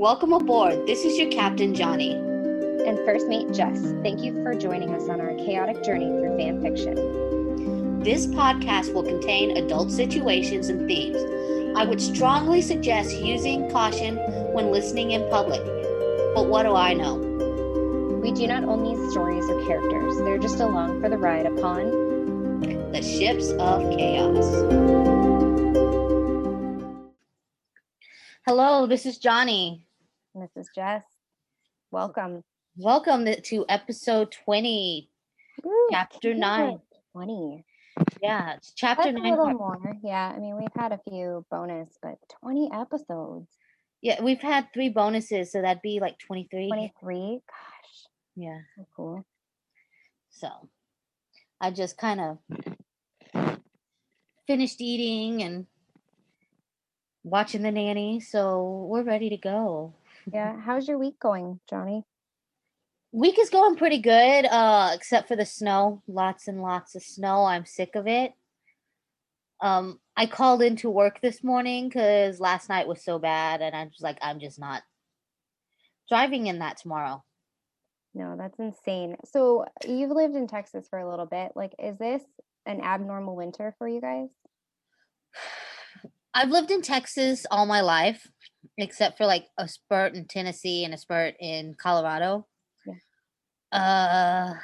Welcome aboard. This is your captain, Johnny. And first mate, Jess. Thank you for joining us on our chaotic journey through fan fiction. This podcast will contain adult situations and themes. I would strongly suggest using caution when listening in public. But what do I know? We do not own these stories or characters, they're just along for the ride upon the ships of chaos. Hello, this is Johnny. Is Jess. Welcome. Welcome to episode 20, Woo, chapter 9. 20. Yeah, it's chapter That's 9. a little more. Yeah, I mean, we've had a few bonus, but 20 episodes. Yeah, we've had three bonuses, so that'd be like 23. 23? Gosh, Yeah. so cool. So I just kind of finished eating and watching the nanny. So we're ready to go. Yeah, how's your week going, Johnny? Week is going pretty good, uh, except for the snow. Lots and lots of snow. I'm sick of it. Um, I called into work this morning because last night was so bad, and I'm just like, I'm just not driving in that tomorrow. No, that's insane. So you've lived in Texas for a little bit. Like, is this an abnormal winter for you guys? I've lived in Texas all my life, except for like a spurt in Tennessee and a spurt in Colorado. Uh,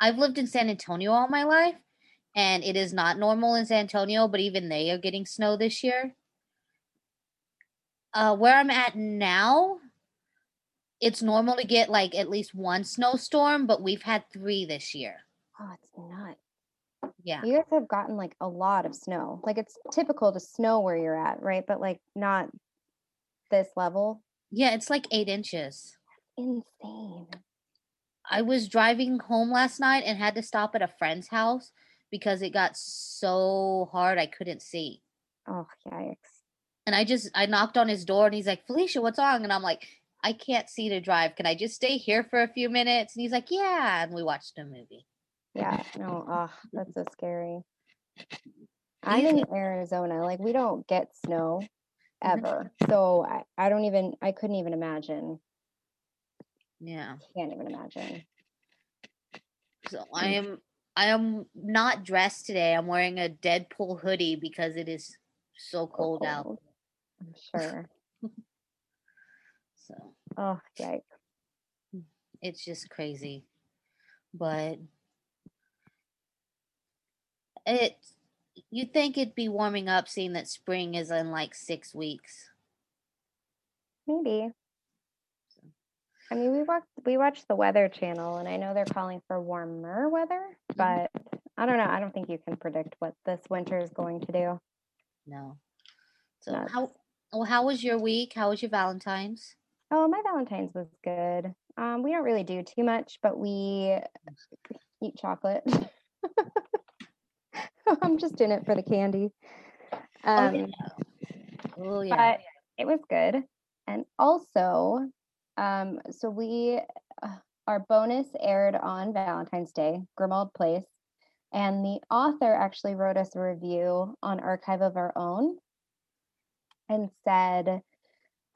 I've lived in San Antonio all my life, and it is not normal in San Antonio, but even they are getting snow this year. Uh, where I'm at now, it's normal to get like at least one snowstorm, but we've had three this year. Oh, it's nuts. Yeah. You guys have gotten like a lot of snow. Like it's typical to snow where you're at, right? But like not this level. Yeah, it's like eight inches. Insane. I was driving home last night and had to stop at a friend's house because it got so hard I couldn't see. Oh, yikes. And I just I knocked on his door and he's like, "Felicia, what's wrong?" And I'm like, "I can't see to drive. Can I just stay here for a few minutes?" And he's like, "Yeah." And we watched a movie. Yeah, no, oh, that's so scary. I'm in Arizona. Like we don't get snow Mhm. ever. So I, I don't even I couldn't even imagine. Yeah. Can't even imagine. So I am I am not dressed today. I'm wearing a Deadpool hoodie because it is so So cold out. I'm sure. So Oh, yikes. it's just crazy. But it you'd think it'd be warming up seeing that spring is in like six weeks. Maybe. I mean, we watched we watched the Weather Channel, and I know they're calling for warmer weather, but I don't know. I don't think you can predict what this winter is going to do. No. So Nuts. how well how was your week? How was your Valentine's? Oh, my Valentine's was good. Um, we don't really do too much, but we eat chocolate. I'm just in it for the candy. Um, yeah. Oh yeah. but it was good. And also, um, so we uh, our bonus aired on Valentine's Day, Grimmauld Place, and the author actually wrote us a review on Archive of Our Own and said,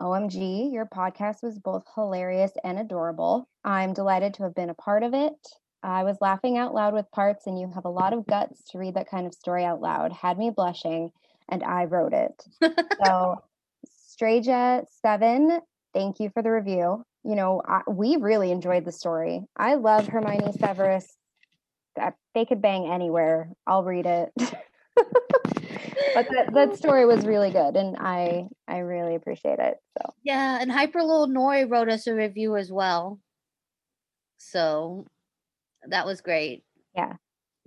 "OMG, your podcast was both hilarious and adorable. I'm delighted to have been a part of it." I was laughing out loud with parts, and you have a lot of guts to read that kind of story out loud. Had me blushing, and I wrote it. So, Straja Seven, thank you for the review. You know, I, we really enjoyed the story. I love Hermione Severus. They could bang anywhere. I'll read it. but that, that story was really good, and I I really appreciate it. So Yeah, and Hyper Little Nori wrote us a review as well. So that was great. Yeah.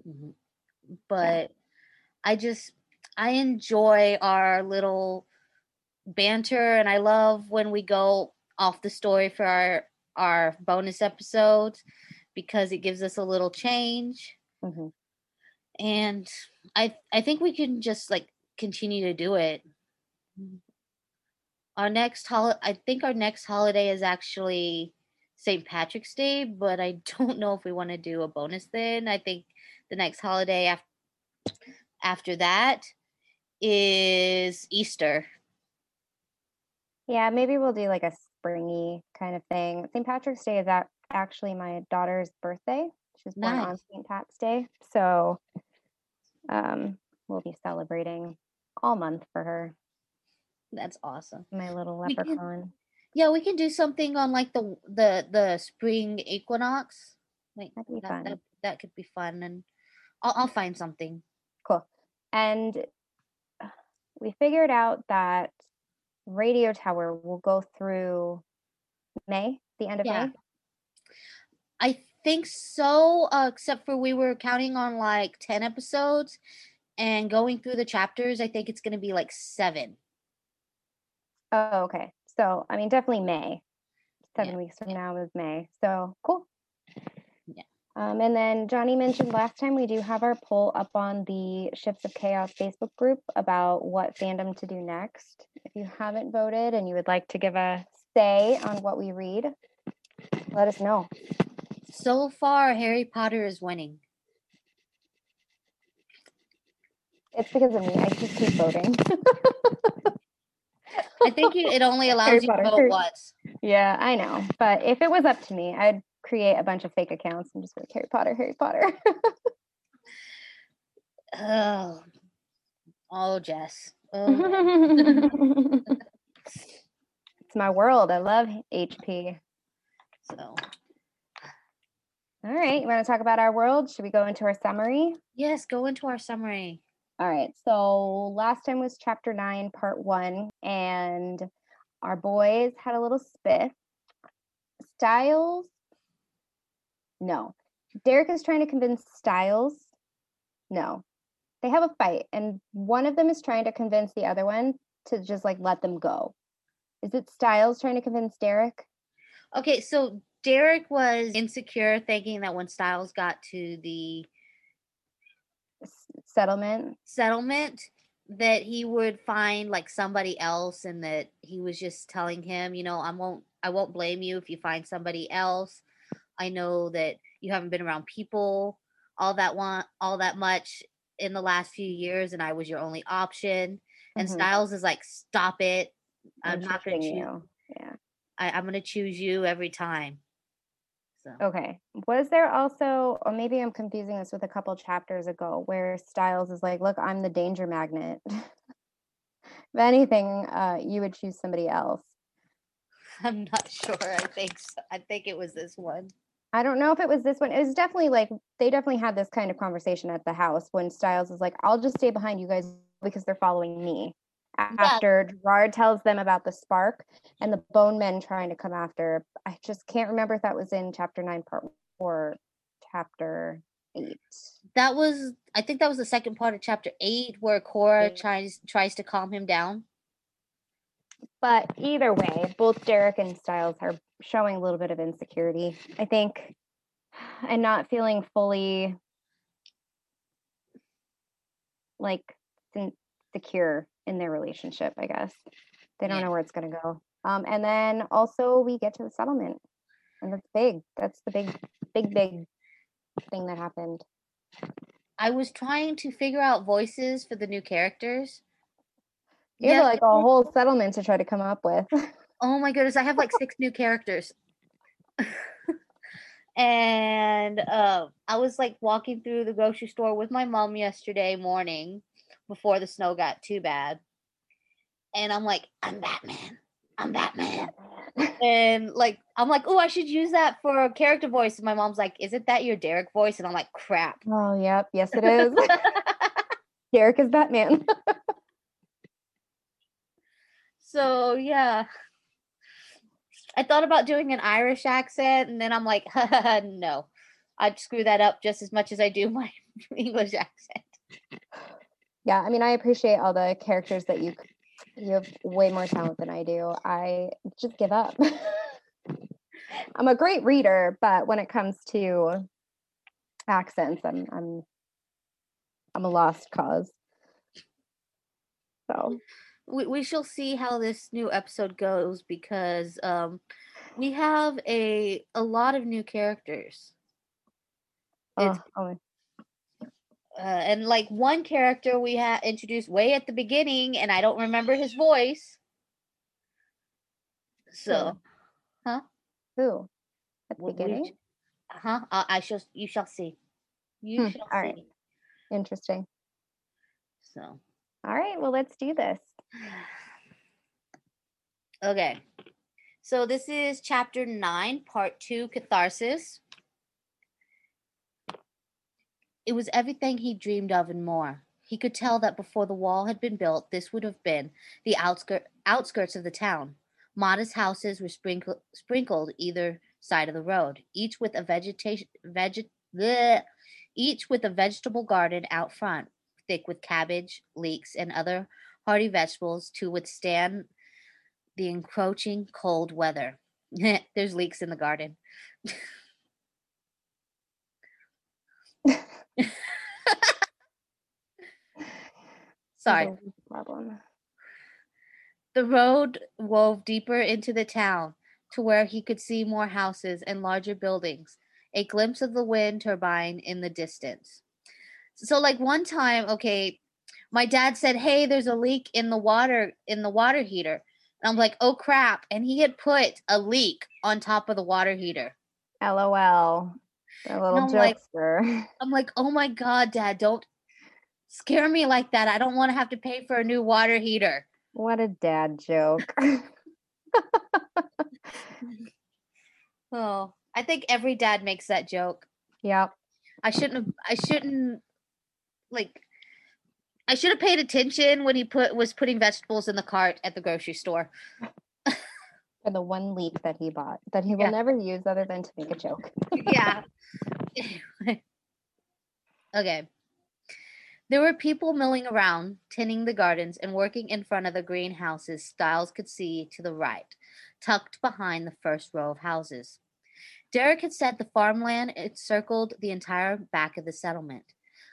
Mhm. But I just I enjoy our little banter and I love when we go off the story for our our bonus episodes because it gives us a little change mhm. and I I think we can just like continue to do it. Our next holiday, I think our next holiday is actually St. Patrick's Day, but I don't know if we want to do a bonus then. I think the next holiday after after that is Easter. Yeah, maybe we'll do like a springy kind of thing. St. Patrick's Day is ac- actually my daughter's birthday. She's born on St. Pat's Day. So um, we'll be celebrating all month for her, That's awesome. my little leprechaun. Yeah, we can do something on like the the the spring equinox. Like That'd be that, fun. that that could be fun, and I'll I'll find something. Cool. And we figured out that Radio Tower will go through May, the end of Yeah. May. I think so, uh, except for we were counting on like 10 episodes and going through the chapters, I think it's going to be like seven. Oh, okay. So, I mean, definitely May. Seven Yeah, weeks from yeah. now is May. So, cool. Yeah. Um, and then Johnny mentioned last time we do have our poll up on the Ships of Chaos Facebook group about what fandom to do next. If you haven't voted and you would like to give a say on what we read, let us know. So far, Harry Potter is winning. It's because of me. I just keep voting. I think you, it only allows Harry you to Potter, vote Harry- once. yeah, I know. But if it was up to me, I'd create a bunch of fake accounts and just like Harry Potter, Harry Potter. Oh, oh, Jess. Oh, it's my world. I love HP. so All right, you want to talk about our world? Should we go into our summary? yes, go into our summary. All right, so last time was chapter nine, part one, and our boys had a little spiff. Stiles, no. Derek is trying to convince Stiles, no. They have a fight, and one of them is trying to convince the other one to just like let them go. Is it Stiles trying to convince Derek? Okay, so Derek was insecure, thinking that when Stiles got to the settlement? settlement that he would find like somebody else and that he was just telling him you know i won't i won't blame you if you find somebody else i know that you haven't been around people all that want all that much in the last few years and i was your only option and Mhm. Stiles is like stop it i'm, not gonna choose you. Yeah. I, i'm gonna choose you every time so Okay. Was there also, or maybe I'm confusing this with a couple chapters ago, where Stiles is like, "Look, I'm the danger magnet. if anything, uh, you would choose somebody else." i'm not sure i think so. i think it was this one I don't know if it was this one. It was definitely like they definitely had this kind of conversation at the house when Stiles is like, "I'll just stay behind you guys because they're following me." After Gerard tells them about the spark and the bone men trying to come after, I just can't remember if that was in chapter nine, part or chapter eight. that was i think that was the second part of chapter eight where cora Yeah. tries tries to calm him down But either way, both Derek and Stiles are showing a little bit of insecurity, I think, and not feeling fully like secure in their relationship, I guess. They don't Yeah. know where it's going to go. Um, and then also we get to the settlement, and that's big. That's the big, big, big thing that happened. I was trying to figure out voices for the new characters. You have Yeah, like a whole settlement to try to come up with. Oh my goodness, I have like six new characters. and uh, I was like walking through the grocery store with my mom yesterday morning before the snow got too bad. And I'm like, I'm Batman. I'm Batman. And like, I'm like, oh, I should use that for a character voice. And my mom's like, isn't that your Derek voice? And I'm like, crap. oh, yep. Yes, it is. Derek is Batman. So yeah. I thought about doing an Irish accent and then I'm like, no. I'd screw that up just as much as I do my English accent. Yeah, I mean, I appreciate all the characters that you you have way more talent than I do. I just give up. I'm a great reader, but when it comes to accents, I'm I'm I'm a lost cause. So We, we shall see how this new episode goes because um we have a a lot of new characters. It's oh, oh, uh, and like one character we had introduced way at the beginning and I don't remember his voice. So, huh? Who? At the what we- beginning? huh? Uh, I shall. You shall see. You Hmm, shall all right. see. Interesting. So, All right, well, let's do this. okay. So this is chapter nine, part two, catharsis. It was everything he dreamed of and more. He could tell that before the wall had been built, this would have been the outskirt, outskirts of the town. Modest houses were sprinkle, sprinkled either side of the road, each with a vegetation, veget, bleh, each with a vegetable garden out front, thick with cabbage, leeks, and other hardy vegetables to withstand the encroaching cold weather. There's leeks in the garden. Sorry. Problem. The road wove deeper into the town to where he could see more houses and larger buildings, a glimpse of the wind turbine in the distance. So like one time, okay, my dad said, "Hey, there's a leak in the water in the water heater." And I'm like, "Oh crap." And he had put a leak on top of the water heater. LOL. A little I'm like- I'm like, "Oh my god, dad, don't scare me like that. I don't want to have to pay for a new water heater." what a dad joke. Oh, I think every dad makes that joke. Yeah. I shouldn't have I shouldn't like I should have paid attention when he put was putting vegetables in the cart at the grocery store. For the one leak that he bought that he will Yeah. never use other than to make a joke. yeah. okay. There were people milling around, tending the gardens, and working in front of the greenhouses Stiles could see to the right, tucked behind the first row of houses. Derek had said the farmland encircled the entire back of the settlement,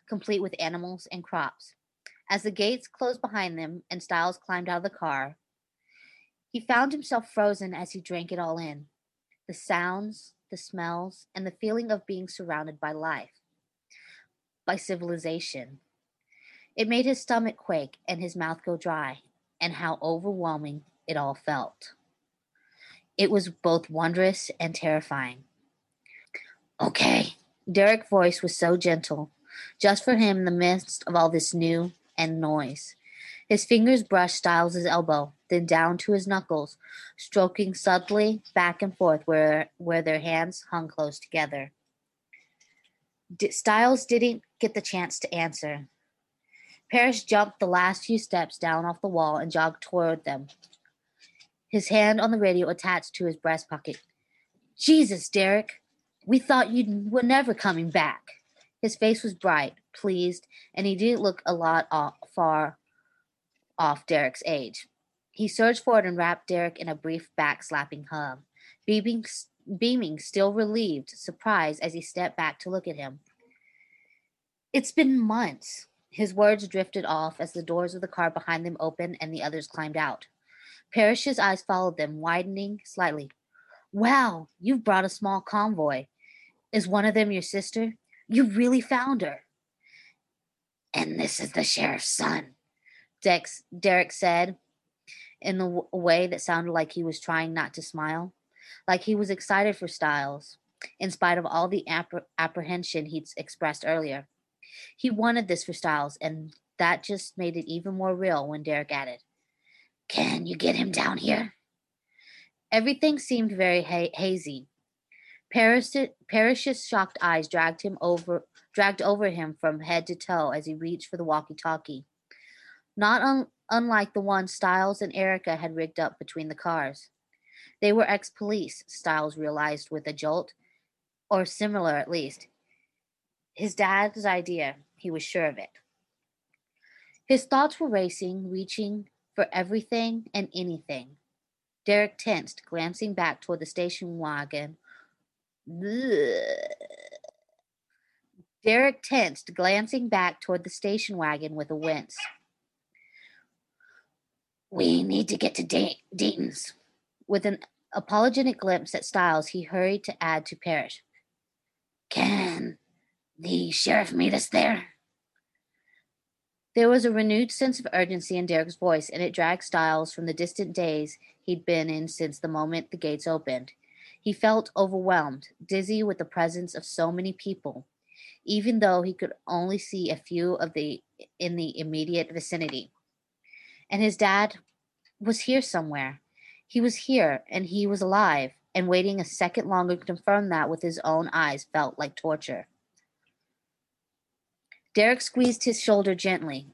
complete with animals and crops. As the gates closed behind them and Stiles climbed out of the car, he found himself frozen as he drank it all in the sounds, the smells, and the feeling of being surrounded by life, by civilization. It made his stomach quake and his mouth go dry, and how overwhelming it all felt. It was both wondrous and terrifying. Okay, Derek's voice was so gentle, just for him in the midst of all this new and noise. His fingers brushed Stiles' elbow, then down to his knuckles, stroking subtly back and forth where, where their hands hung close together. D- Stiles didn't get the chance to answer. Parrish jumped the last few steps down off the wall and jogged toward them, his hand on the radio attached to his breast pocket. Jesus, Derek, we thought you were never coming back. His face was bright, pleased, and he didn't look a lot off, far off Derek's age. He surged forward and wrapped Derek in a brief back-slapping hug, beaming, beaming, still relieved, surprised as he stepped back to look at him. It's been months. His words drifted off as the doors of the car behind them opened and the others climbed out. Parrish's eyes followed them, widening slightly. Wow, you've brought a small convoy. Is one of them your sister? You really found her. And this is the sheriff's son, Dex, Derek said in a w- way that sounded like he was trying not to smile, like he was excited for Stiles, in spite of all the appre- apprehension he'd expressed earlier. He wanted this for Stiles, and that just made it even more real when Derek added, Can you get him down here? Everything seemed very ha- hazy. Parrish's shocked eyes dragged him over, dragged over him from head to toe as he reached for the walkie-talkie. Not un- unlike the one Stiles and Erica had rigged up between the cars. They were ex-police, Stiles realized with a jolt, or similar at least. His dad's idea, he was sure of it. His thoughts were racing, reaching for everything and anything. Derek tensed, glancing back toward the station wagon. Derek tensed, glancing back toward the station wagon with a wince. We need to get to Da- Deaton's. With an apologetic glimpse at Stiles, he hurried to add to Parrish. Can the sheriff meet us there? There was a renewed sense of urgency in Derek's voice, and it dragged Stiles from the distant days he'd been in since the moment the gates opened. He felt overwhelmed, dizzy with the presence of so many people, even though he could only see a few of the in the immediate vicinity. And his dad was here somewhere. He was here and he was alive, and waiting a second longer to confirm that with his own eyes felt like torture. Derek squeezed his shoulder gently,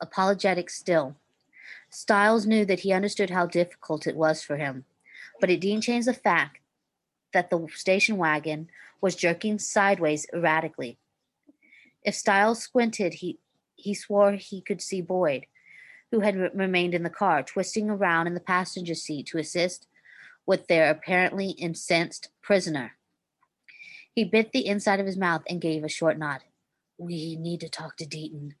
apologetic still. Stiles knew that he understood how difficult it was for him, but it didn't change the fact that the station wagon was jerking sideways erratically. If Stiles squinted, he, he swore he could see Boyd, who had re- remained in the car, twisting around in the passenger seat to assist with their apparently incensed prisoner. He bit the inside of his mouth and gave a short nod. We need to talk to Deaton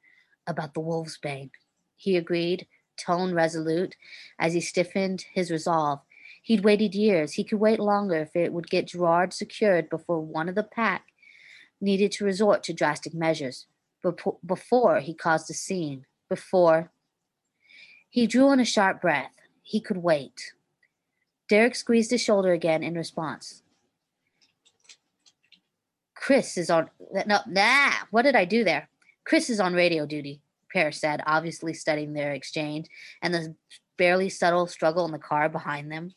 about the wolf's bane, he agreed, tone resolute, as he stiffened his resolve. He'd waited years. He could wait longer if it would get Gerard secured before one of the pack needed to resort to drastic measures. Before he caused a scene. Before. He drew in a sharp breath. He could wait. Derek squeezed his shoulder again in response. Chris is on. No, nah. What did I do there? Chris is on radio duty. Parrish said, obviously studying their exchange and the barely subtle struggle in the car behind them.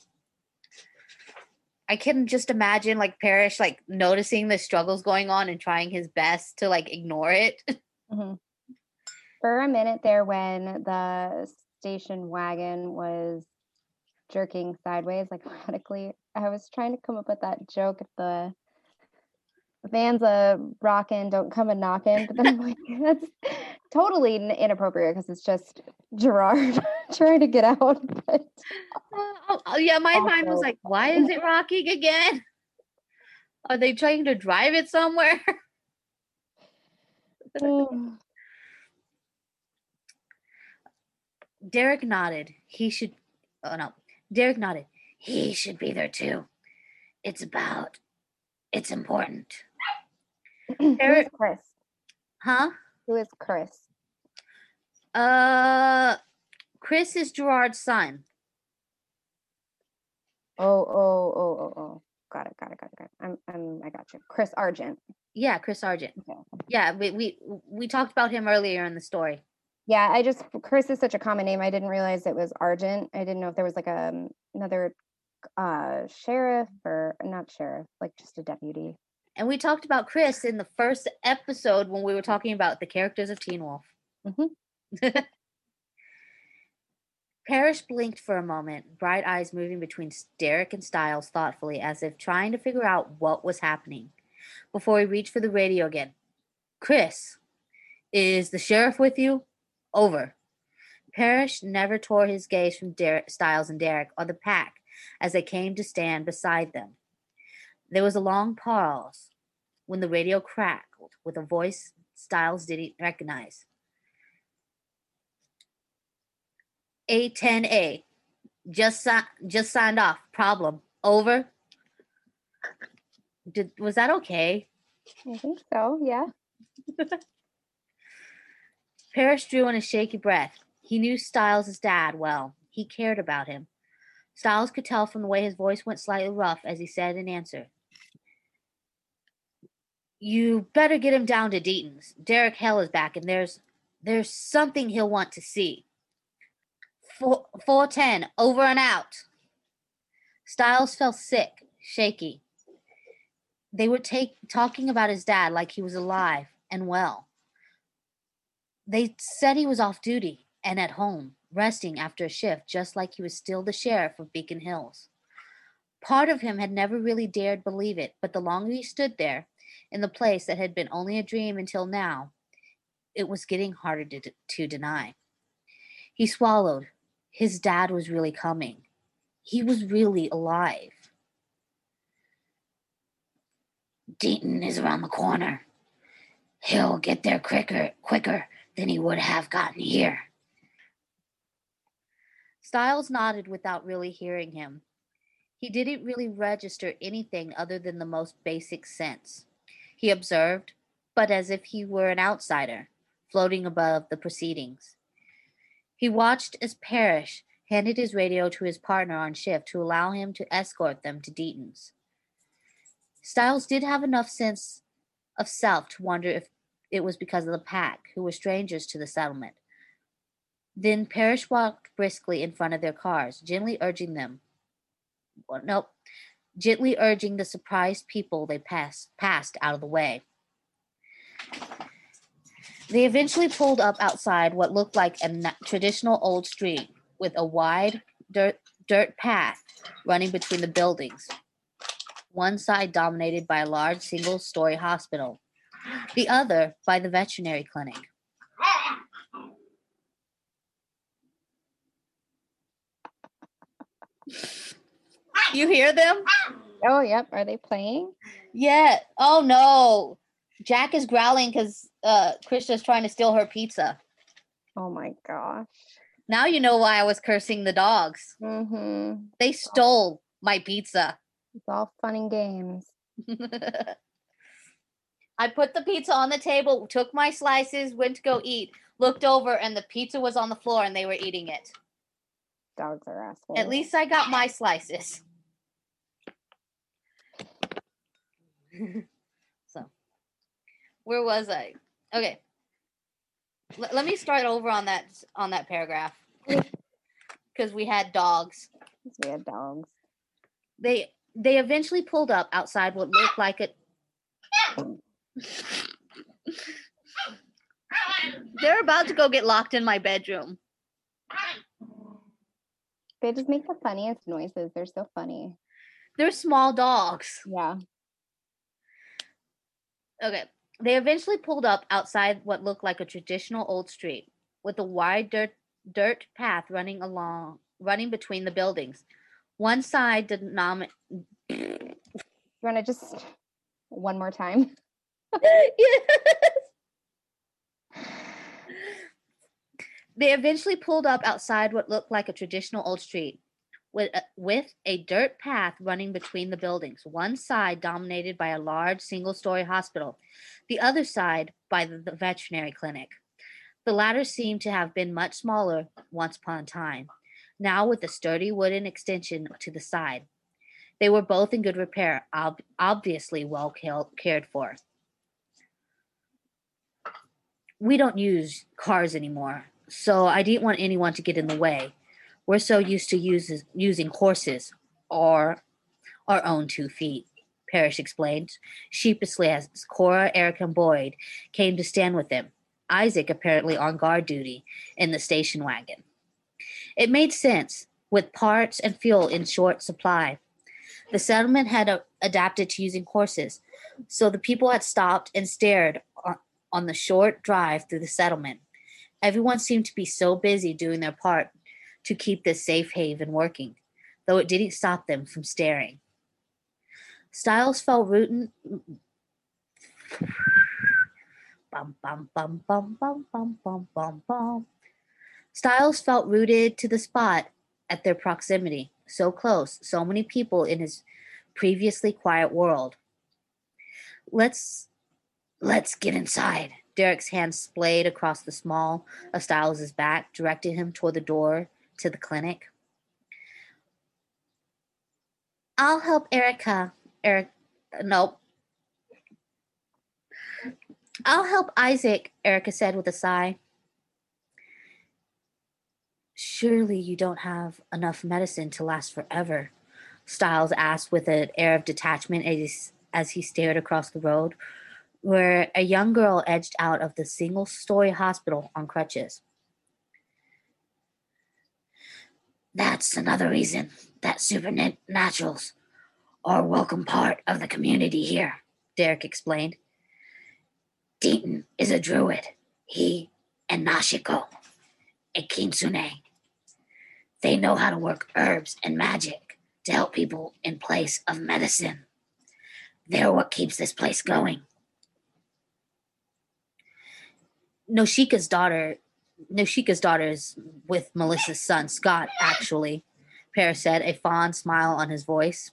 I can just imagine like Parrish like noticing the struggles going on and trying his best to like ignore it. Mm-hmm. For a minute there, when the station wagon was jerking sideways like erratically, I was trying to come up with that joke if the van's a rockin', don't come a knockin'. But then I'm like, that's totally inappropriate because it's just Gerard trying to get out. But oh, oh, yeah, my also, mind was like, why is it rocking again? Are they trying to drive it somewhere? Oh. Derek nodded. He should. Oh no. Derek nodded. He should be there too. It's about. It's important. Who is Chris? Huh? Who is Chris? Uh, Chris is Gerard's son. Oh, oh, oh, oh, oh. Got it, got it, got it, got it. I'm, I'm, I got you. Chris Argent. Yeah, Chris Argent. Okay. Yeah, we, we we talked about him earlier in the story. Yeah, I just Chris is such a common name. I didn't realize it was Argent. I didn't know if there was like a um, another uh sheriff or not sheriff, like just a deputy. And we talked about Chris in the first episode when we were talking about the characters of Teen Wolf. Mm-hmm. Parrish blinked for a moment, bright eyes moving between Derek and Stiles thoughtfully, as if trying to figure out what was happening, before he reached for the radio again. Chris, is the sheriff with you? Over. Parrish never tore his gaze from Derek, Stiles and Derek or the pack as they came to stand beside them. There was a long pause when the radio crackled with a voice Stiles didn't recognize. A10A. Just si- just signed off. Problem. Over. Did was that okay? I think so, yeah. Parrish drew in a shaky breath. He knew Stiles' dad well. He cared about him. Stiles could tell from the way his voice went slightly rough as he said in answer. You better get him down to Deaton's. Derek Hale is back, and there's there's something he'll want to see. Four, 410, over and out. Stiles felt sick, shaky. They were take, talking about his dad like he was alive and well. They said he was off duty and at home, resting after a shift, just like he was still the sheriff of Beacon Hills. Part of him had never really dared believe it, but the longer he stood there, in the place that had been only a dream until now, it was getting harder to, to deny. He swallowed. His dad was really coming. He was really alive. Deaton is around the corner. He'll get there quicker, quicker than he would have gotten here. Stiles nodded without really hearing him. He didn't really register anything other than the most basic sense he observed, but as if he were an outsider, floating above the proceedings. He watched as Parrish handed his radio to his partner on shift to allow him to escort them to Deaton's. Stiles did have enough sense of self to wonder if it was because of the pack, who were strangers to the settlement. Then Parrish walked briskly in front of their cars, gently urging them. Well, nope, gently urging the surprised people they passed passed out of the way. They eventually pulled up outside what looked like a na- traditional old street with a wide dirt dirt path running between the buildings. One side dominated by a large single story hospital, the other by the veterinary clinic. You hear them? Oh, yep. Are they playing? Yeah. Oh no. Jack is growling because uh Krista's trying to steal her pizza. Oh my gosh. Now you know why I was cursing the dogs. Mm-hmm. They stole my pizza. It's all fun and games. I put the pizza on the table, took my slices, went to go eat, looked over, and the pizza was on the floor and they were eating it. Dogs are assholes. At least I got my slices. so, where was I? Okay. L- let me start over on that on that paragraph because we had dogs. we had dogs. They they eventually pulled up outside what looked like a. They're about to go get locked in my bedroom. They just make the funniest noises. They're so funny. They're small dogs. Yeah. Okay. They eventually pulled up outside what looked like a traditional old street with a wide dirt dirt path running along running between the buildings. One side did not You want to just one more time? yes. They eventually pulled up outside what looked like a traditional old street with a, with a dirt path running between the buildings, one side dominated by a large single story hospital, the other side by the, the veterinary clinic. The latter seemed to have been much smaller once upon a time, now with a sturdy wooden extension to the side. They were both in good repair, ob- obviously well ca- cared for. We don't use cars anymore, so I didn't want anyone to get in the way. We're so used to uses, using horses or our own two feet, Parrish explained, sheepishly as Cora, Eric, and Boyd came to stand with him, Isaac apparently on guard duty in the station wagon. It made sense, with parts and fuel in short supply. The settlement had a- adapted to using horses, so the people had stopped and stared on, the short drive through the settlement. Everyone seemed to be so busy doing their part to keep this safe haven working, though it didn't stop them from staring. Stiles felt rootin. Bum bum bum bum bum bum bum bum bum. Stiles felt rooted to the spot at their proximity, so close, so many people in his previously quiet world. Let's let's get inside. Derek's hand splayed across the small of Stiles' back, directed him toward the door to the clinic. I'll help Erica. Eric, nope. I'll help Isaac, Erica said with a sigh. Surely you don't have enough medicine to last forever, Stiles asked with an air of detachment as, he, as he stared across the road, where a young girl edged out of the single story hospital on crutches. That's another reason that supernaturals are a welcome part of the community here, Derek explained. Deaton is a druid. He and Noshiko, a kitsune. They know how to work herbs and magic to help people in place of medicine. They're what keeps this place going. Noshiko's daughter Noshiko's daughter is with Melissa's son, Scott, actually, Parrish said, a fond smile on his voice.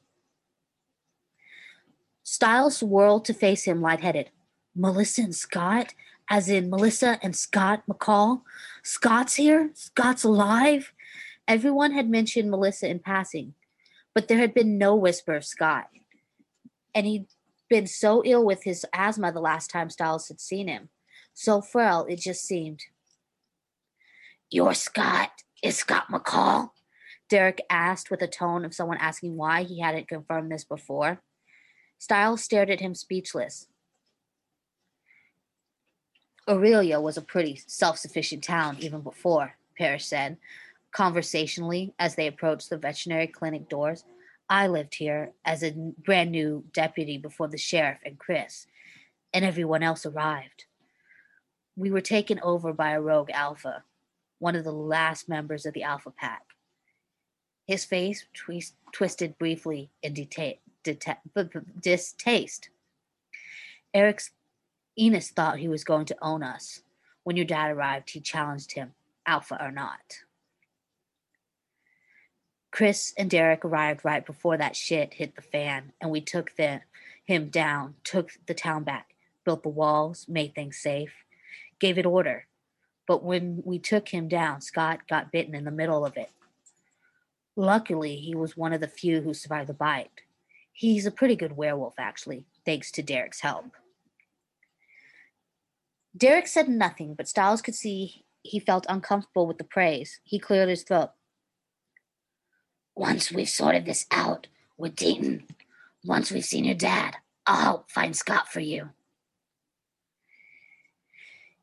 Stiles whirled to face him lightheaded. Melissa and Scott? As in Melissa and Scott McCall? Scott's here? Scott's alive? Everyone had mentioned Melissa in passing, but there had been no whisper of Scott. And he'd been so ill with his asthma the last time Stiles had seen him. So frail, it just seemed. You're Scott. Is Scott McCall? Derek asked with a tone of someone asking why he hadn't confirmed this before. Stiles stared at him speechless. Aurelia was a pretty self sufficient town even before, Parrish said, conversationally as they approached the veterinary clinic doors. I lived here as a brand new deputy before the sheriff and Chris, and everyone else arrived. We were taken over by a rogue alpha, one of the last members of the Alpha Pack. His face twist, twisted briefly in deta- deta- distaste. Eric's Ennis thought he was going to own us. When your dad arrived, he challenged him, Alpha or not. Chris and Derek arrived right before that shit hit the fan, and we took the, him down, took the town back, built the walls, made things safe, gave it order. But when we took him down, Scott got bitten in the middle of it. Luckily, he was one of the few who survived the bite. He's a pretty good werewolf, actually, thanks to Derek's help. Derek said nothing, but Stiles could see he felt uncomfortable with the praise. He cleared his throat. Once we've sorted this out with Deaton, once we've seen your dad, I'll help find Scott for you.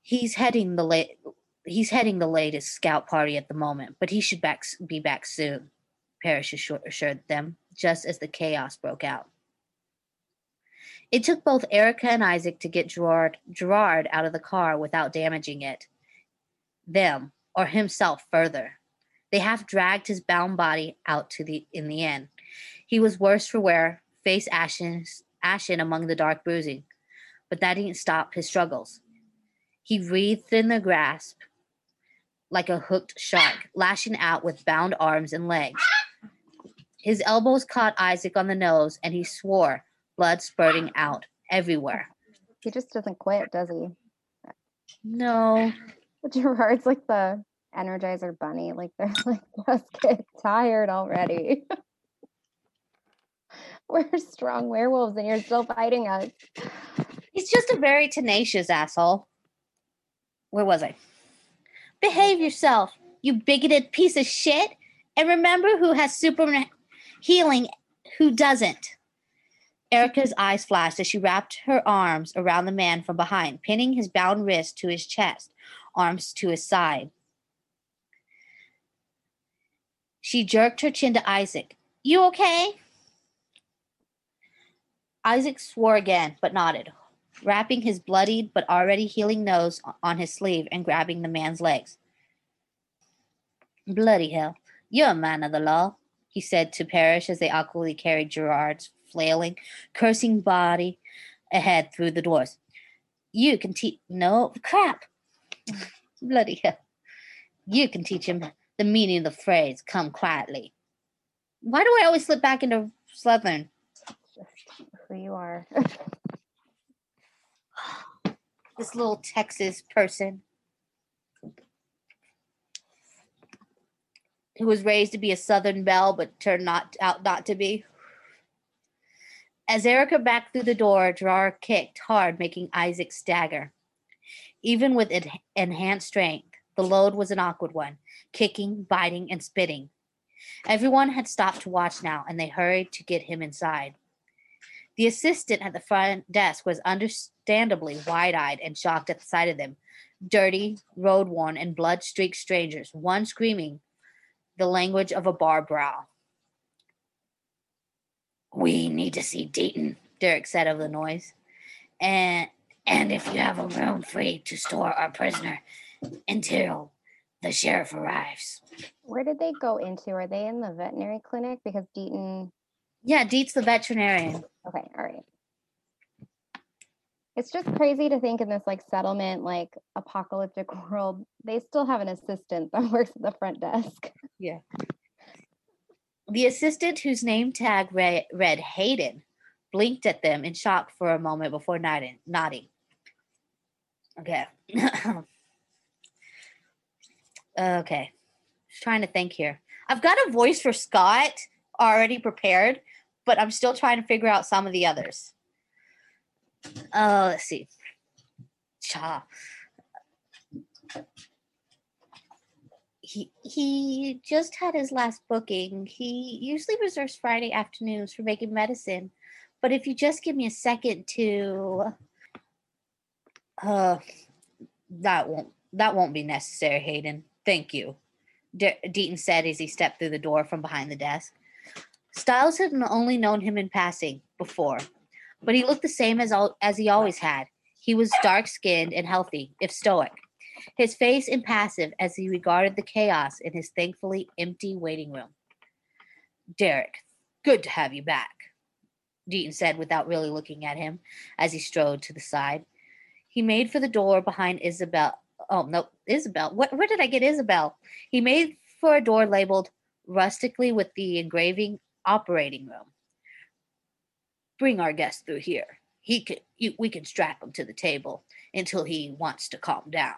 He's heading the late he's heading the latest scout party at the moment, but he should back, be back soon, Parrish assured them, just as the chaos broke out. It took both Erica and Isaac to get Gerard, Gerard out of the car without damaging it, them, or himself further. They half dragged his bound body out to the in the end. He was worse for wear, face ashen, ashen among the dark bruising, but that didn't stop his struggles. He writhed in the grasp like a hooked shark, lashing out with bound arms and legs. His elbows caught Isaac on the nose, and he swore blood spurting out everywhere. He just doesn't quit, does he? No. Gerard's like the Energizer Bunny. Like they're like, just get tired already. We're strong werewolves, and you're still fighting us. He's just a very tenacious asshole. Where was I? Behave mm-hmm. yourself, you bigoted piece of shit. And remember who has super healing, who doesn't. Erica's eyes flashed as she wrapped her arms around the man from behind, pinning his bound wrist to his chest, arms to his side. She jerked her chin to Isaac. You okay? Isaac swore again, but nodded, wrapping his bloodied but already healing nose on his sleeve and grabbing the man's legs. Bloody hell, you're a man of the law, he said to Parrish as they awkwardly carried Gerard's flailing, cursing body ahead through the doors. You can teach. No, crap. Bloody hell. You can teach him the meaning of the phrase, come quietly. Why do I always slip back into Southern? Just who you are. this little Texas person who was raised to be a Southern belle but turned not out not to be. As Erica backed through the door, Gerard kicked hard, making Isaac stagger. Even with enhanced strength, the load was an awkward one, kicking, biting, and spitting. Everyone had stopped to watch now, and they hurried to get him inside. The assistant at the front desk was understandably wide eyed and shocked at the sight of them dirty, road worn, and blood streaked strangers, one screaming the language of a bar brawl. We need to see Deaton, Derek said of the noise. And and if you have a room free to store our prisoner until the sheriff arrives. Where did they go into? Are they in the veterinary clinic? Because Deaton. Yeah, Deet's the veterinarian. Okay, all right. It's just crazy to think in this like settlement, like apocalyptic world, they still have an assistant that works at the front desk. Yeah. The assistant, whose name tag read, read Hayden, blinked at them in shock for a moment before nodding. Okay. okay. Just trying to think here. I've got a voice for Scott already prepared, but I'm still trying to figure out some of the others. Uh, let's see. Cha. He he just had his last booking. He usually reserves Friday afternoons for making medicine, but if you just give me a second to, uh, that won't that won't be necessary, Hayden. Thank you. De- Deaton said as he stepped through the door from behind the desk. Stiles had only known him in passing before, but he looked the same as al- as he always had. He was dark skinned and healthy, if stoic. His face impassive as he regarded the chaos in his thankfully empty waiting room. Derek, good to have you back, Deaton said without really looking at him as he strode to the side. He made for the door behind Isabel. Oh, no, Isabel. What, where did I get Isabel? He made for a door labeled rustically with the engraving operating room. Bring our guest through here. He can, you, we can strap him to the table until he wants to calm down.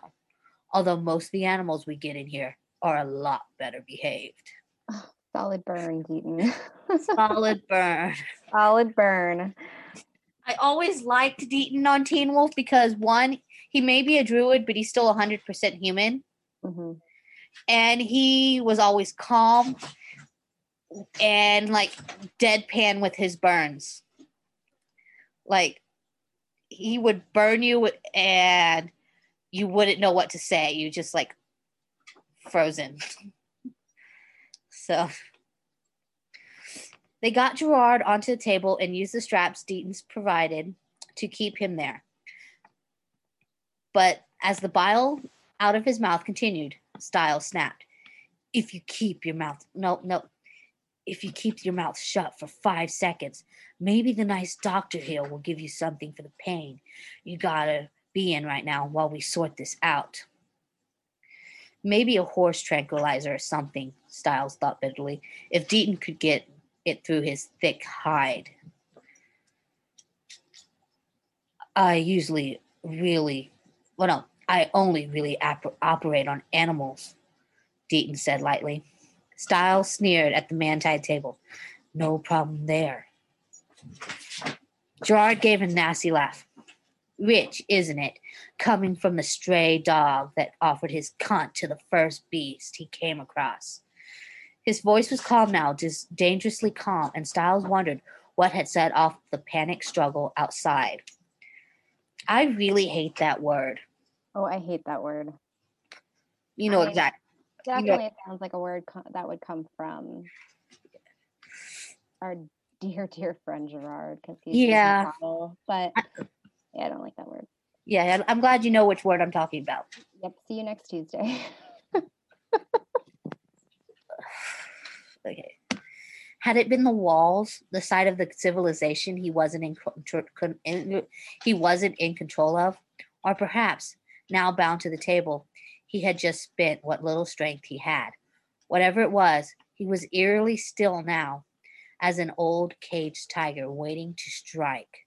Although most of the animals we get in here are a lot better behaved. Solid burn, Deaton. Solid burn. Solid burn. I always liked Deaton on Teen Wolf because one, he may be a druid, but he's still 100% human. hmm And he was always calm and like deadpan with his burns. Like he would burn you and you wouldn't know what to say. You just like frozen. So they got Gerard onto the table and used the straps Deaton's provided to keep him there. But as the bile out of his mouth continued, Stiles snapped. If you keep your mouth, no, no, if you keep your mouth shut for five seconds, maybe the nice doctor here will give you something for the pain you gotta be in right now while we sort this out. Maybe a horse tranquilizer or something, Stiles thought bitterly, if Deaton could get it through his thick hide. I usually really, well, no, I only really ap- operate on animals, Deaton said lightly. Stiles sneered at the man-tied table. No problem there. Gerard gave a nasty laugh. Rich, isn't it? Coming from the stray dog that offered his cunt to the first beast he came across. His voice was calm now, just dangerously calm, and Stiles wondered what had set off the panic struggle outside. I really hate that word. Oh, I hate that word. You know I- exactly. Definitely it sounds like a word co- that would come from our dear, dear friend Gerard because he's Yeah. model. But yeah, I don't like that word. Yeah, I'm glad you know which word I'm talking about. Yep. See you next Tuesday. Okay. Had it been the walls, the side of the civilization he wasn't in, con- in he wasn't in control of, or perhaps now bound to the table, he had just spent what little strength he had. Whatever it was, he was eerily still now, as an old caged tiger waiting to strike.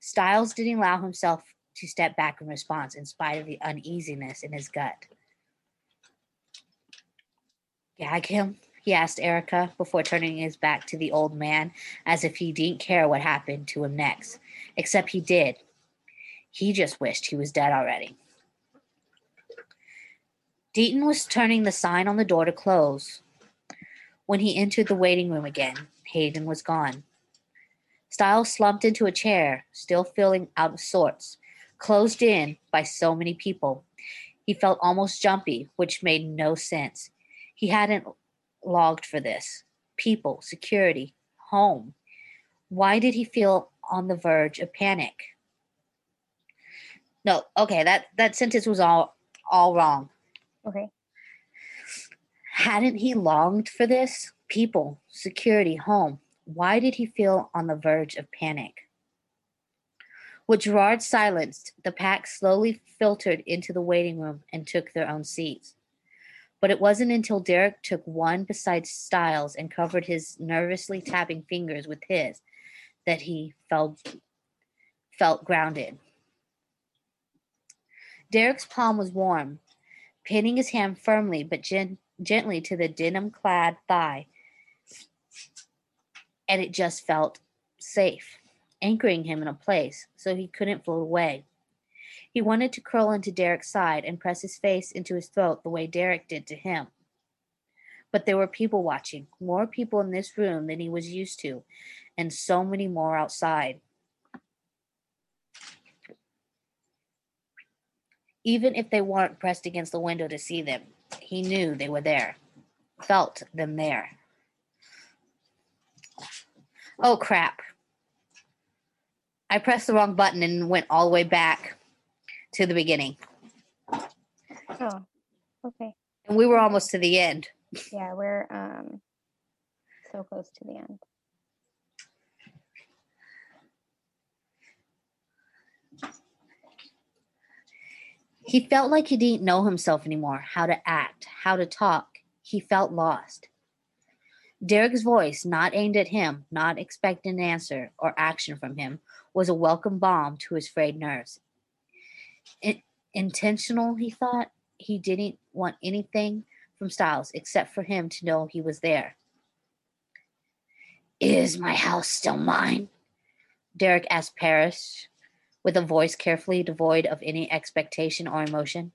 Stiles didn't allow himself to step back in response, in spite of the uneasiness in his gut. Gag him? he asked Erica before turning his back to the old man as if he didn't care what happened to him next. Except he did. He just wished he was dead already. Deaton was turning the sign on the door to close. When he entered the waiting room again, Hayden was gone. Stiles slumped into a chair, still feeling out of sorts, closed in by so many people. He felt almost jumpy, which made no sense. He hadn't logged for this. People, security, home. Why did he feel on the verge of panic? No, okay, that that sentence was all all wrong. Okay. Hadn't he longed for this? People, security, home. Why did he feel on the verge of panic? With Gerard silenced, the pack slowly filtered into the waiting room and took their own seats. But it wasn't until Derek took one beside Stiles and covered his nervously tapping fingers with his that he felt felt grounded. Derek's palm was warm, pinning his hand firmly but gen- gently to the denim clad thigh, and it just felt safe, anchoring him in a place so he couldn't float away. He wanted to curl into Derek's side and press his face into his throat the way Derek did to him. But there were people watching, more people in this room than he was used to, and so many more outside. Even if they weren't pressed against the window to see them, he knew they were there, felt them there. Oh crap. I pressed the wrong button and went all the way back to the beginning. Oh, okay. And we were almost to the end. Yeah, we're um so close to the end. He felt like he didn't know himself anymore, how to act, how to talk. He felt lost. Derek's voice, not aimed at him, not expecting an answer or action from him, was a welcome balm to his frayed nerves. In- intentional, he thought. He didn't want anything from Stiles except for him to know he was there. Is my house still mine? Derek asked Parrish with a voice carefully devoid of any expectation or emotion.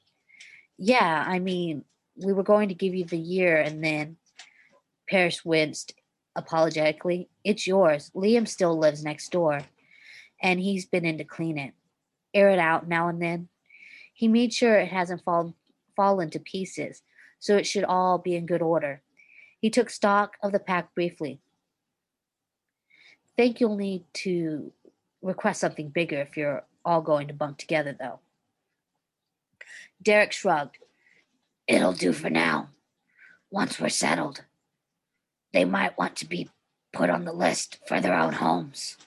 Yeah, I mean, we were going to give you the year and then Parrish winced apologetically. It's yours. Liam still lives next door, and he's been in to clean it, air it out now and then. He made sure it hasn't fall, fallen to pieces, so it should all be in good order. He took stock of the pack briefly. Think you'll need to request something bigger if you're all going to bunk together, though. Derek shrugged. It'll do for now. Once we're settled, they might want to be put on the list for their own homes.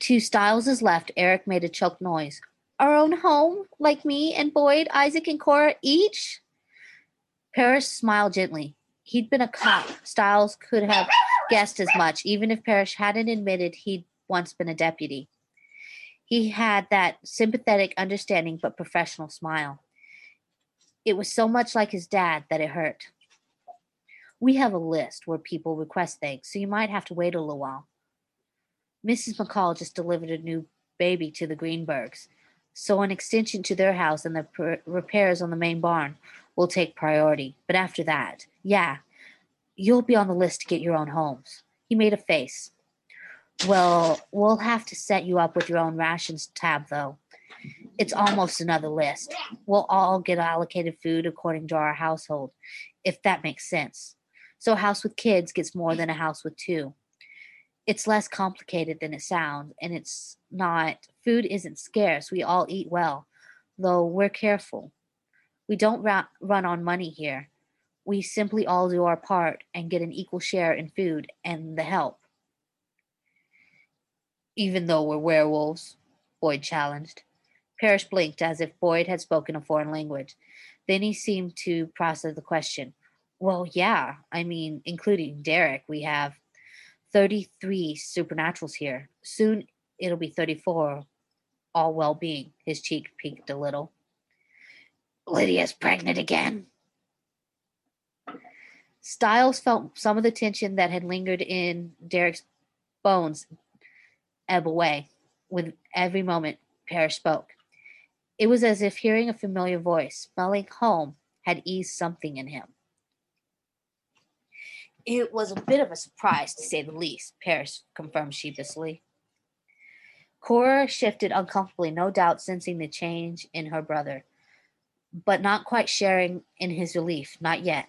To Stiles' left, Eric made a choked noise. Our own home? Like me and Boyd, Isaac, and Cora each? Parrish smiled gently. He'd been a cop. Stiles could have guessed as much, even if Parrish hadn't admitted he'd once been a deputy. He had that sympathetic, understanding, but professional smile. It was so much like his dad that it hurt. We have a list where people request things, so you might have to wait a little while. Mrs. McCall just delivered a new baby to the Greenbergs, so an extension to their house and the pr- repairs on the main barn will take priority. But after that, yeah, you'll be on the list to get your own homes. He made a face. Well, we'll have to set you up with your own rations tab, though. It's almost another list. We'll all get allocated food according to our household, if that makes sense. So a house with kids gets more than a house with two. It's less complicated than it sounds, and it's not, food isn't scarce. We all eat well, though we're careful. We don't ra- run on money here. We simply all do our part and get an equal share in food and the help. Even though we're werewolves, Boyd challenged. Parrish blinked as if Boyd had spoken a foreign language. Then he seemed to process the question. Well, yeah, I mean, including Derek, we have 33 supernaturals here. Soon it'll be 34, all well being. His cheek peaked a little. Lydia's pregnant again. Stiles felt some of the tension that had lingered in Derek's bones ebb away with every moment Parrish spoke. It was as if hearing a familiar voice, smelling home, had eased something in him. It was a bit of a surprise, to say the least, Parrish confirmed sheepishly. Cora shifted uncomfortably, no doubt sensing the change in her brother, but not quite sharing in his relief, not yet.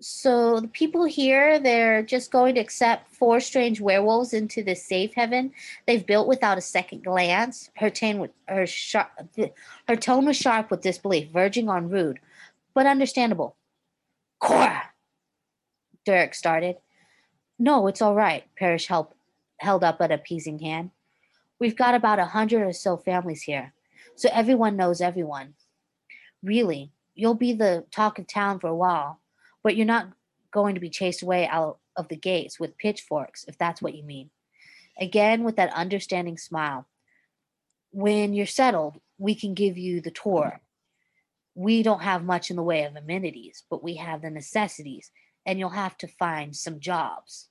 So the people here, they're just going to accept four strange werewolves into the safe heaven they've built without a second glance. Her tone, with her sharp, her tone was sharp with disbelief, verging on rude, but understandable. Cora, Derek started. No, it's all right. Parrish help, held up an appeasing hand. We've got about a hundred or so families here, so everyone knows everyone. Really, you'll be the talk of town for a while but you're not going to be chased away out of the gates with pitchforks, if that's what you mean. again with that understanding smile. When you're settled, we can give you the tour. We don't have much in the way of amenities, but we have the necessities, and you'll have to find some jobs.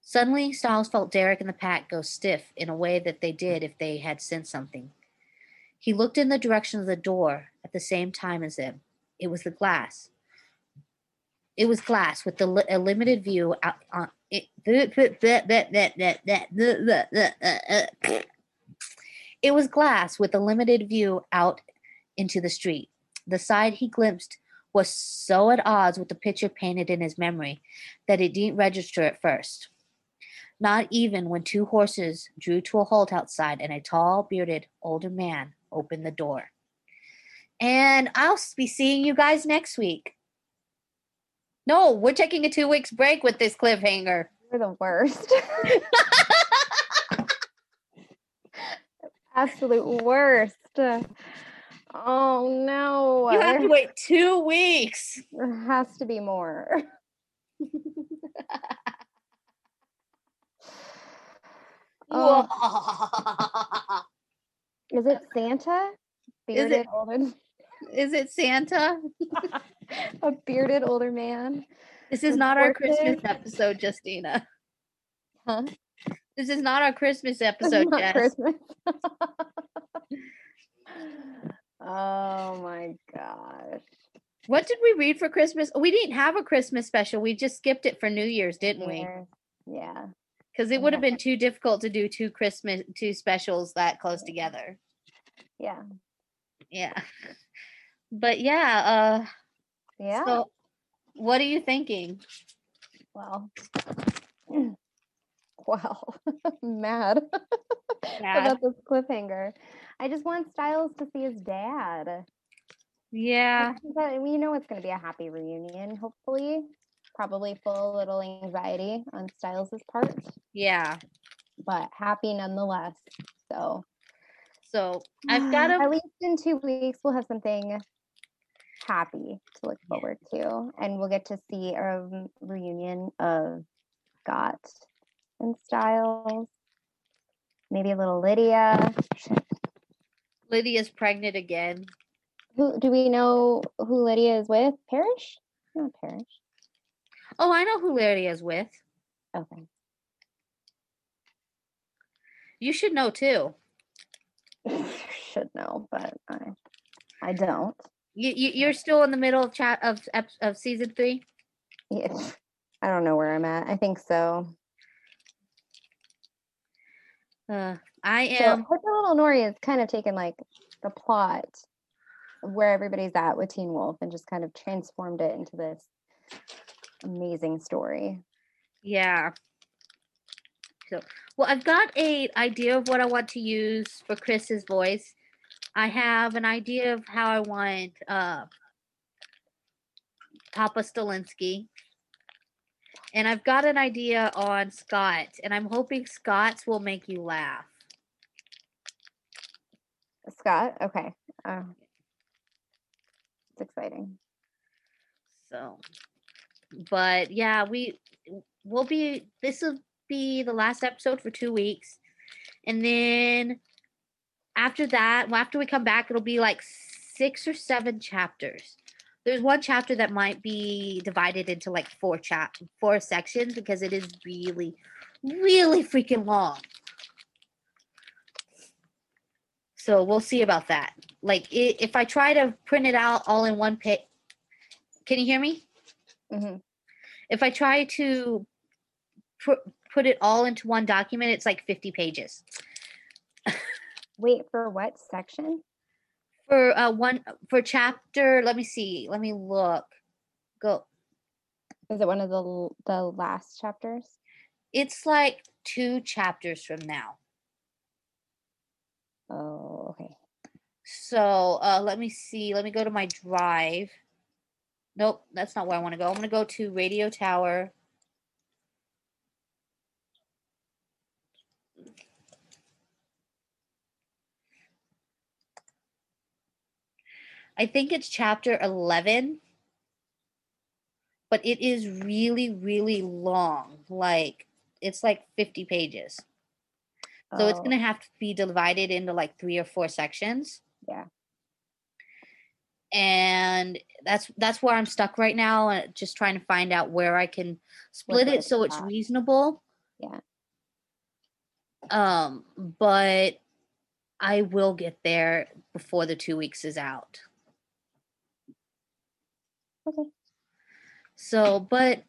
Suddenly, Stiles felt Derek and the pack go stiff in a way that they did if they had sensed something. He looked in the direction of the door at the same time as them. It was the glass. It was glass with the a limited view out on it. It was glass with a limited view out into the street. The side he glimpsed was so at odds with the picture painted in his memory that it didn't register at first. Not even when two horses drew to a halt outside and a tall, bearded, older man opened the door. And I'll be seeing you guys next week. No, we're taking a two weeks break with this cliffhanger. You're the worst. Absolute worst. Oh no. You have to wait two weeks. There has to be more. Oh, is it Santa? Is it- older Is it Santa? a bearded older man. This is not our Christmas episode, Justina. Huh? This is not our Christmas episode, not Jess. Christmas. oh my gosh. What did we read for Christmas? We didn't have a Christmas special. We just skipped it for New Year's, didn't we? Yeah. Because it would have been too difficult to do two Christmas two specials that close together. Yeah. Yeah. But yeah, uh Yeah. so what are you thinking? well. Well, mad Mad? about this cliffhanger. I just want Stiles to see his dad. Yeah. we know it's going to be a happy reunion, hopefully. Probably full of little anxiety on Stiles' part, Yeah. but happy nonetheless. So So I've got at a least in two weeks we'll have something happy to look forward to, and we'll get to see a reunion of Scott and Stiles. Maybe a little Lydia. Lydia's pregnant again. Who do we know who Lydia is with? Parrish? Not Parrish. Oh, I know who Lydia is with. Okay. You should know too. Should know, but I I don't. You, you you're still in the middle of chat of of season three. Yeah. I don't know where I'm at. I think so. Uh, I So am. Hyper Little Nori has kind of taken like the plot of where everybody's at with Teen Wolf and just kind of transformed it into this amazing story. Yeah. So, well, I've got a idea of what I want to use for Chris's voice. I have an idea of how I want uh, Papa Stilinski. And I've got an idea on Scott, and I'm hoping Scott's will make you laugh. Scott, okay. Uh, it's exciting. So, but yeah, we will be. This will be the last episode for two weeks, and then after that, well, after we come back, it'll be like six or seven chapters. There's one chapter that might be divided into like four chap four sections because it is really, really freaking long. So we'll see about that. Like i- if I try to print it out all in one page, can you hear me? hmm if I try to put put it all into one document, it's like 50 pages. Wait for what section? For uh one for chapter, let me see. Let me look. Go. Is it one of the the last chapters? It's like two chapters from now. Oh, okay. So uh let me see. Let me go to my drive. Nope, that's not where I want to go. I'm gonna go to Radio Tower. I think it's chapter 11, but it is really, really long. Like, it's like 50 pages. So it's Oh, gonna have to be divided into like three or four sections. Yeah. And that's that's where I'm stuck right now, uh, just trying to find out where I can split it it so it's reasonable. Yeah. Um, but I will get there before the two weeks is out. Okay. So, but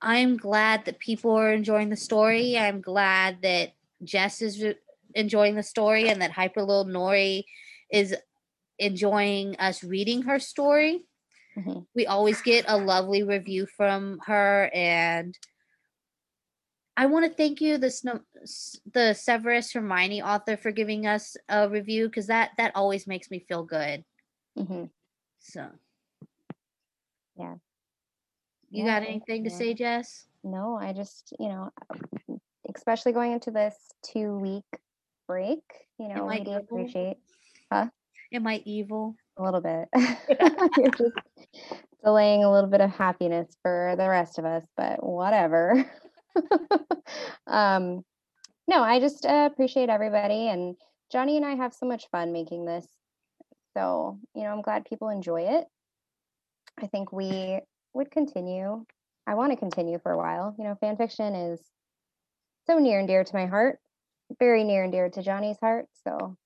I'm glad that people are enjoying the story. I'm glad that Jess is re- enjoying the story and that Hyper Little Nori is enjoying us reading her story. Mhm. We always get a lovely review from her and I want to thank you, the Snow, the Severus Hermione author, for giving us a review because that that always makes me feel good. Mhm. So, Yeah. you Yeah, got anything to say, Jess? No, I just, you know, especially going into this two week break, you know, I we do appreciate Am I evil? a little bit. You're just delaying a little bit of happiness for the rest of us, but whatever. um, no, I just uh, appreciate everybody. And Johnny and I have so much fun making this. So, you know, I'm glad people enjoy it. I think we would continue. I want to continue for a while. You know, fan fiction is so near and dear to my heart, very near and dear to Johnny's heart. So,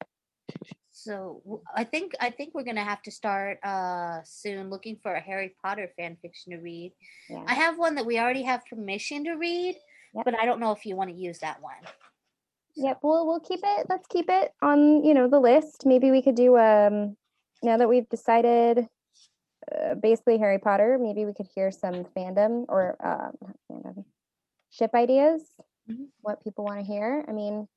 So I think I think we're gonna have to start uh soon looking for a Harry Potter fan fiction to read. yeah. I have one that we already have permission to read, Yep. but I don't know if you want to use that one. Yep, we'll we'll keep it. Let's keep it on you know the list. Maybe we could do um now that we've decided uh, basically Harry Potter. Maybe we could hear some fandom or uh, fandom ship ideas. Mhm. What people want to hear. I mean,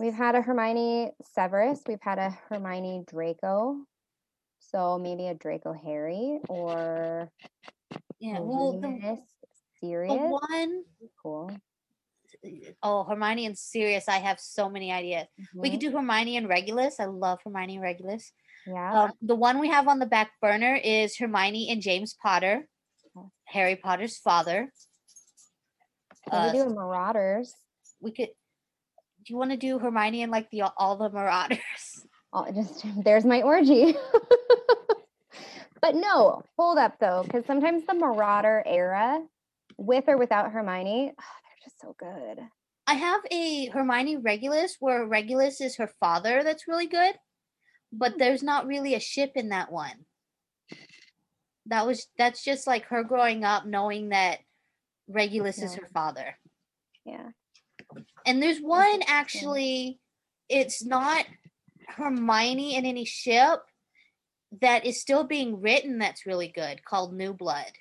we've had a Hermione Severus. We've had a Hermione Draco. So maybe a Draco Harry or Yeah. Well, the, Remus the one Cool. oh Hermione and Sirius, I have so many ideas. We could Mhm. do Hermione and Regulus. I love Hermione and Regulus. Yeah. Um, the one we have on the back burner is Hermione and James Potter, Oh. Harry Potter's father. Can Uh, we do a Marauders? we could. Do you want to do Hermione and like the all the Marauders? Oh, just there's my orgy. but no, hold up though, because sometimes the Marauder era, with or without Hermione, they're just so good. I have a Hermione Regulus where Regulus is her father. That's really good, but there's not really a ship in that one. That was that's just like her growing up knowing that Regulus is her father. Yeah. And there's one actually, it's not Hermione in any ship that is still being written that's really good called New Blood.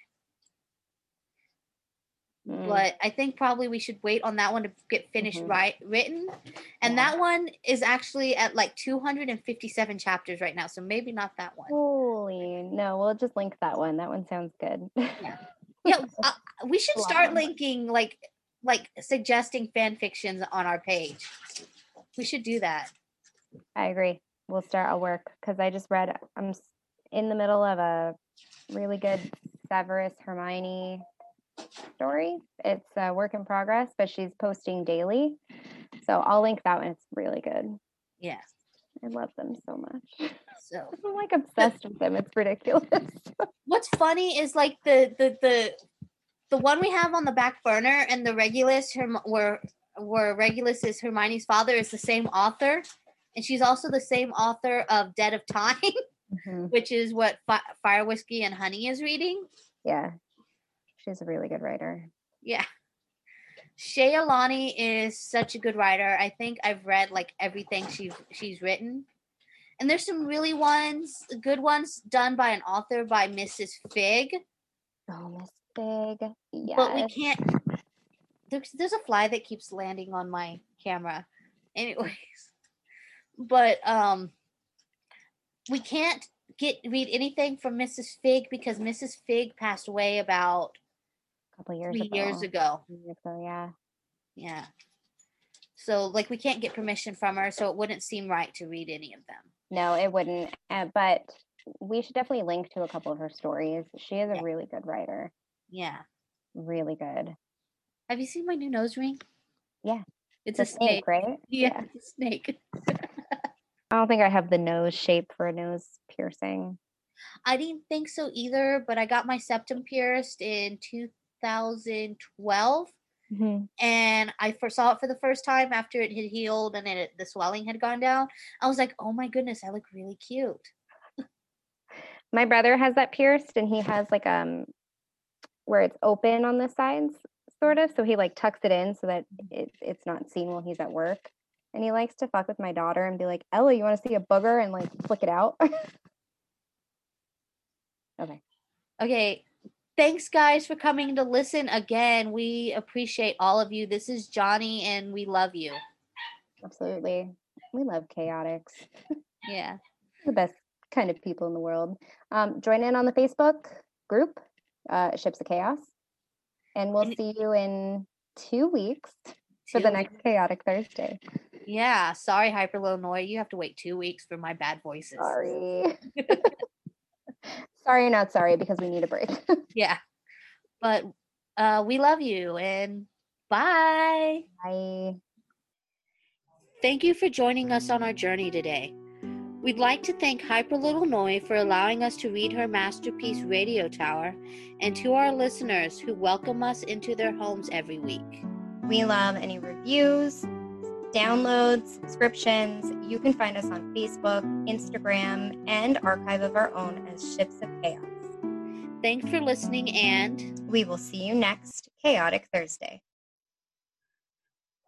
Mm, But I think probably we should wait on that one to get finished Mhm. right written. And Yeah. that one is actually at like 257 chapters right now. So maybe not that one. Holy no, we'll just link that one. That one sounds good. Yeah, uh, we should start linking like like suggesting fan fictions on our page. We should do that. I agree. We'll start. I'll work because I just read. I'm in the middle of a really good Severus Hermione story. It's a work in progress, but she's posting daily. So I'll link that one. It's really good. Yeah. I love them so much. So I'm like obsessed with them. It's ridiculous. what's funny is like the the the the one we have on the back burner and the Regulus Herm- where where Regulus is Hermione's father is the same author, and she's also the same author of Dead of Time, Mhm. which is what Fi- Fire Whiskey and Honey is reading. Yeah. She's a really good writer. Yeah. Shay Alani is such a good writer. I think I've read like everything she's she's written. And there's some really ones, good ones done by an author by Mrs. Fig. Oh, Miss Big. Yeah. but we can't there's, there's a fly that keeps landing on my camera anyways but um we can't get read anything from mrs fig because mrs fig passed away about a couple years three ago. years ago Years ago, yeah. yeah so like we can't get permission from her so it wouldn't seem right to read any of them No, it wouldn't. Uh, but we should definitely link to a couple of her stories. She is a Yeah. really good writer. yeah Really good. Have you seen my new nose ring? Yeah. It's The a snake. right? Yeah, it's a snake. I don't think I have the nose shape for a nose piercing. I didn't think so either, but I got my septum pierced in 2012 Mhm. and I first saw it for the first time after it had healed and it, the swelling had gone down. I was like, "Oh my goodness, I look really cute." My brother has that pierced and he has like um where it's open on the sides, sort of. So he like tucks it in so that it, it's not seen while he's at work. And he likes to fuck with my daughter and be like, Ella, you want to see a booger and like flick it out? okay. Okay. Thanks, guys, for coming to listen again. We appreciate all of you. This is Johnny, and we love you. Absolutely. We love chaotics. Yeah. the best kind of people in the world. Um, join in on the Facebook group, uh, Ships of Chaos. And we'll And- see you in two weeks for the Two next Chaotic Thursday. Yeah. Sorry, Hyper Illinois. You have to wait two weeks for my bad voices. Sorry. sorry, not sorry, because we need a break. Yeah. But uh, we love you, and bye. Bye. Thank you for joining us on our journey today. We'd like to thank Hyper Little Nori for allowing us to read her masterpiece Radio Tower, and to our listeners who welcome us into their homes every week. We love any reviews, downloads, subscriptions. You can find us on Facebook, Instagram, and archive of our own as Ships of Chaos. Thanks for listening, and We will see you next Chaotic Thursday.